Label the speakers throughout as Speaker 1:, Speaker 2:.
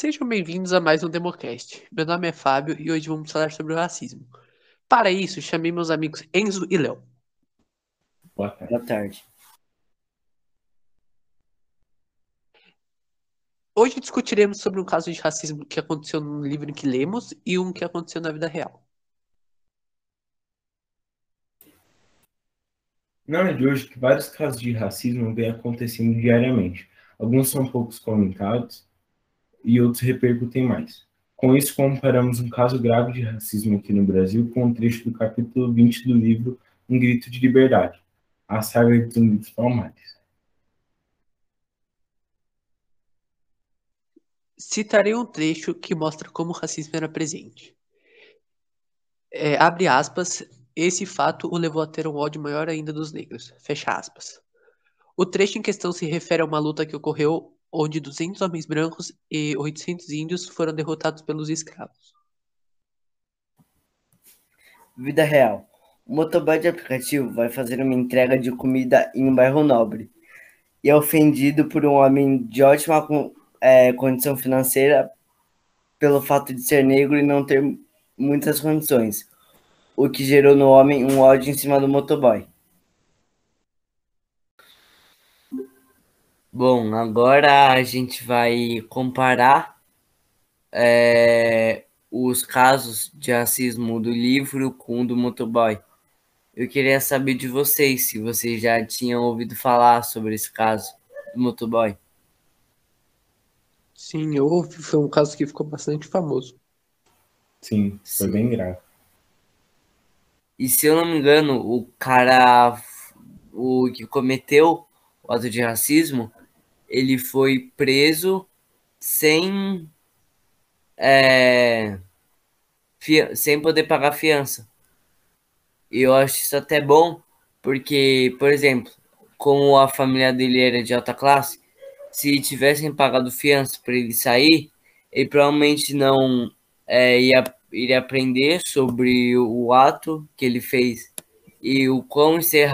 Speaker 1: Sejam bem-vindos a mais um Democast. Meu nome é Fábio e hoje vamos falar sobre o racismo. Para isso, chamei meus amigos Enzo e Léo.
Speaker 2: Boa tarde.
Speaker 3: Boa tarde.
Speaker 1: Hoje discutiremos sobre um caso de racismo que aconteceu no livro que lemos e um que aconteceu na vida real.
Speaker 2: Não é de hoje que vários casos de racismo vêm acontecendo diariamente. Alguns são poucos comentados e outros repercutem mais. Com isso, comparamos um caso grave de racismo aqui no Brasil com um trecho do capítulo 20 do livro Um Grito de Liberdade, a saga dos Palmares.
Speaker 1: Citarei um trecho que mostra como o racismo era presente. É, abre aspas, esse fato o levou a ter um ódio maior ainda dos negros. Fecha aspas. O trecho em questão se refere a uma luta que ocorreu onde 200 homens brancos e 800 índios foram derrotados pelos escravos.
Speaker 3: Vida real. O motoboy de aplicativo vai fazer uma entrega de comida em um bairro nobre e é ofendido por um homem de ótima é, condição financeira pelo fato de ser negro e não ter muitas condições, o que gerou no homem um ódio em cima do motoboy. Bom, agora a gente vai comparar é, os casos de racismo do livro com o do motoboy. Eu queria saber de vocês se vocês já tinham ouvido falar sobre esse caso do motoboy.
Speaker 1: Sim, eu ouvi, foi um caso que ficou bastante famoso.
Speaker 2: Sim, foi
Speaker 3: Sim.
Speaker 2: bem grave.
Speaker 3: E se eu não me engano, o cara o que cometeu o ato de racismo, ele foi preso sem é, sem poder pagar fiança. E eu acho isso até bom, porque, por exemplo, como a família dele era de alta classe, se tivessem pagado fiança para ele sair, ele provavelmente não é, ia, iria aprender sobre o ato que ele fez e o quão isso é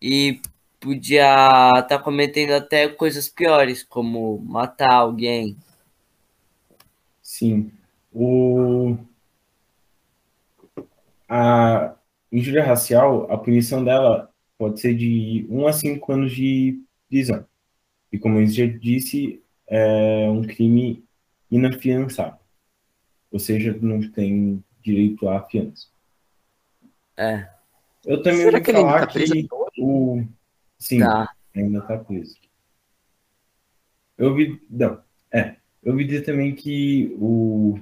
Speaker 3: e podia estar cometendo até coisas piores, como matar alguém.
Speaker 2: Sim. O... A injúria racial, a punição dela pode ser de 1 a 5 anos de prisão. E como eu já disse, é um crime inafiançável. Ou seja, não tem direito à fiança.
Speaker 3: É,
Speaker 2: Eu também
Speaker 1: Será
Speaker 2: ouvi
Speaker 1: que
Speaker 2: falar
Speaker 1: tá preso
Speaker 2: que o... Sim,
Speaker 3: tá.
Speaker 2: ainda tá preso. Eu ouvi... Não, é. Eu ouvi dizer também que o...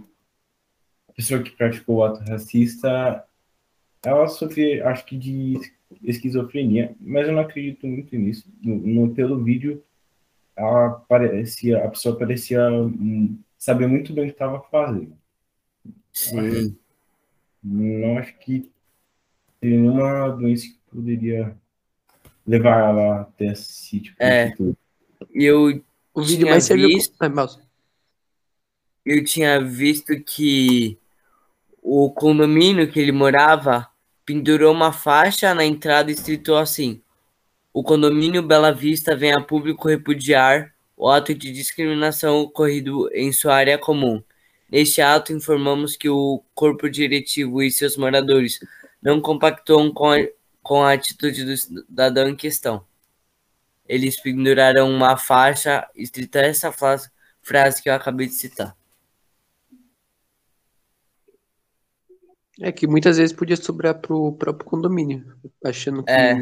Speaker 2: a pessoa que praticou o ato racista, ela sofria, acho que de esquizofrenia, mas eu não acredito muito nisso. No, no- pelo vídeo, ela parecia, a pessoa parecia hum, saber muito bem o que estava fazendo.
Speaker 3: Sim.
Speaker 2: Não acho que teria nenhuma doença que poderia levar ela até esse tipo de
Speaker 3: É. E eu,
Speaker 1: O vídeo mais serviu.
Speaker 3: visto-
Speaker 1: mouse.
Speaker 3: eu tinha visto que o condomínio que ele morava pendurou uma faixa na entrada escrito assim: O condomínio Bela Vista vem a público repudiar o ato de discriminação ocorrido em sua área comum. Neste ato, informamos que o corpo diretivo e seus moradores não compactuam com a, com a atitude do cidadão em questão. Eles penduraram uma faixa escrita essa frase, frase que eu acabei de citar.
Speaker 1: É que muitas vezes podia sobrar pro próprio condomínio, achando que
Speaker 3: É.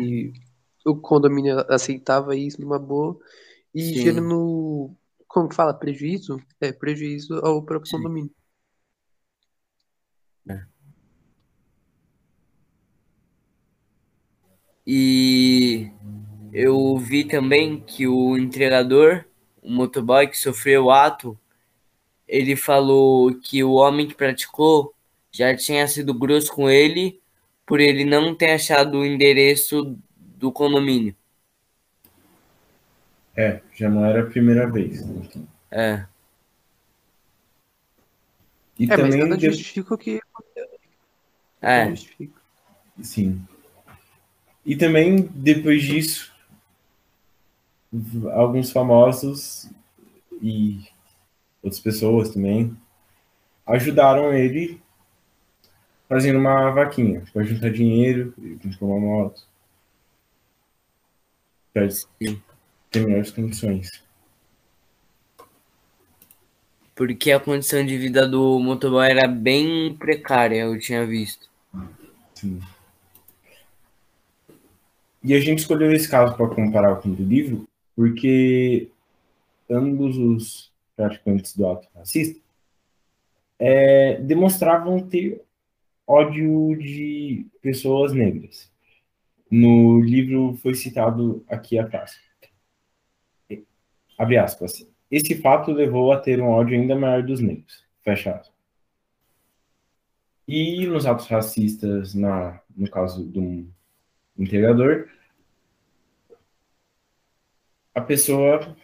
Speaker 1: o condomínio aceitava isso numa boa e
Speaker 3: Sim.
Speaker 1: gerando, como que fala, prejuízo? É, prejuízo ao próprio
Speaker 3: Sim.
Speaker 1: condomínio.
Speaker 3: E eu vi também que o entregador, o motoboy que sofreu o ato, ele falou que o homem que praticou já tinha sido grosso com ele por ele não ter achado o endereço do condomínio.
Speaker 2: É, já não era a primeira vez.
Speaker 3: É,
Speaker 2: E
Speaker 1: É, mas
Speaker 2: também,
Speaker 1: nada
Speaker 2: de-
Speaker 1: justifica o que
Speaker 3: é,
Speaker 1: nada
Speaker 2: sim. E também, depois disso, alguns famosos e outras pessoas também, ajudaram ele fazendo uma vaquinha para juntar dinheiro e comprar uma moto. Para ter melhores condições.
Speaker 3: Porque a condição de vida do motoboy era bem precária, eu tinha visto.
Speaker 2: Sim. E a gente escolheu esse caso para comparar com o do livro, porque ambos os praticantes do ato racista é, demonstravam ter ódio de pessoas negras. No livro foi citado aqui a frase. Abre aspas. Esse fato levou a ter um ódio ainda maior dos negros. Fecha aspas. E nos atos racistas, na, no caso do integrador, a pessoa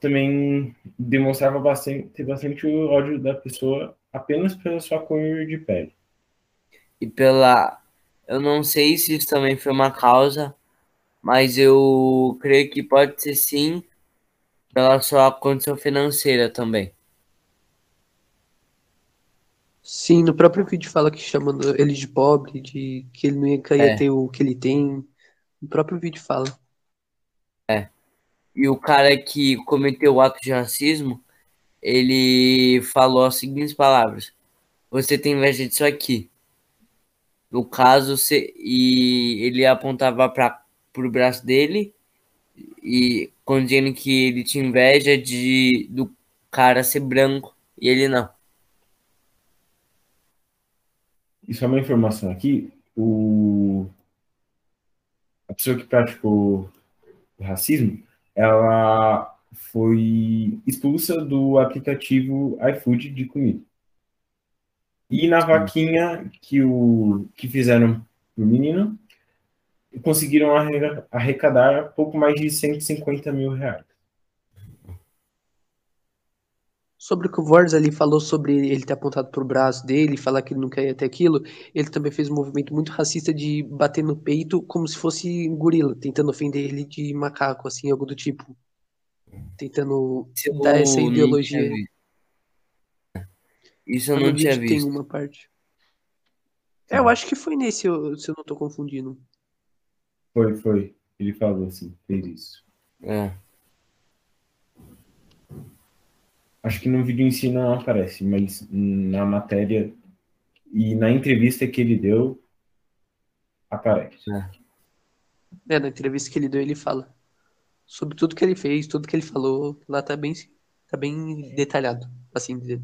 Speaker 2: também demonstrava bastante, bastante o ódio da pessoa apenas pela sua cor de pele.
Speaker 3: E pela. Eu não sei se isso também foi uma causa, mas eu creio que pode ser sim pela sua condição financeira também.
Speaker 1: Sim, no próprio vídeo fala que chamando ele de pobre, de que ele não ia, ia é. ter o que ele tem. No próprio vídeo fala.
Speaker 3: É. E o cara que cometeu o ato de racismo, ele falou as seguintes palavras: Você tem inveja disso aqui. No caso, se, e ele apontava para o braço dele e dizendo que ele tinha inveja de do cara ser branco e ele não.
Speaker 2: Isso é uma informação aqui. O... A pessoa que praticou o racismo, ela foi expulsa do aplicativo iFood de comida. E na vaquinha que, o, que fizeram pro menino, conseguiram arrecadar pouco mais de 150 mil reais.
Speaker 1: Sobre o que o Vorz ali falou sobre ele ter apontado pro braço dele, falar que ele não quer ter aquilo, ele também fez um movimento muito racista de bater no peito como se fosse um gorila, tentando ofender ele de macaco, assim, algo do tipo. Tentando dar essa ideologia.
Speaker 3: Isso eu não tinha visto.
Speaker 1: Tem uma parte. É, eu acho que foi nesse, se eu não tô confundindo.
Speaker 2: Foi, foi. Ele falou assim, fez isso.
Speaker 3: É.
Speaker 2: Acho que no vídeo em si não aparece, mas na matéria e na entrevista que ele deu, aparece.
Speaker 1: É. é, na entrevista que ele deu, ele fala sobre tudo que ele fez, tudo que ele falou. Lá tá bem, tá bem detalhado, assim dizer.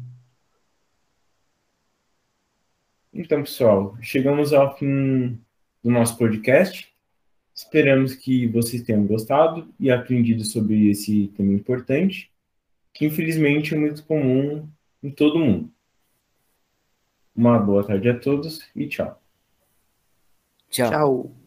Speaker 2: Então, pessoal, chegamos ao fim do nosso podcast. Esperamos que vocês tenham gostado e aprendido sobre esse tema importante que infelizmente é muito comum em todo mundo. Uma boa tarde a todos e tchau.
Speaker 3: Tchau. tchau.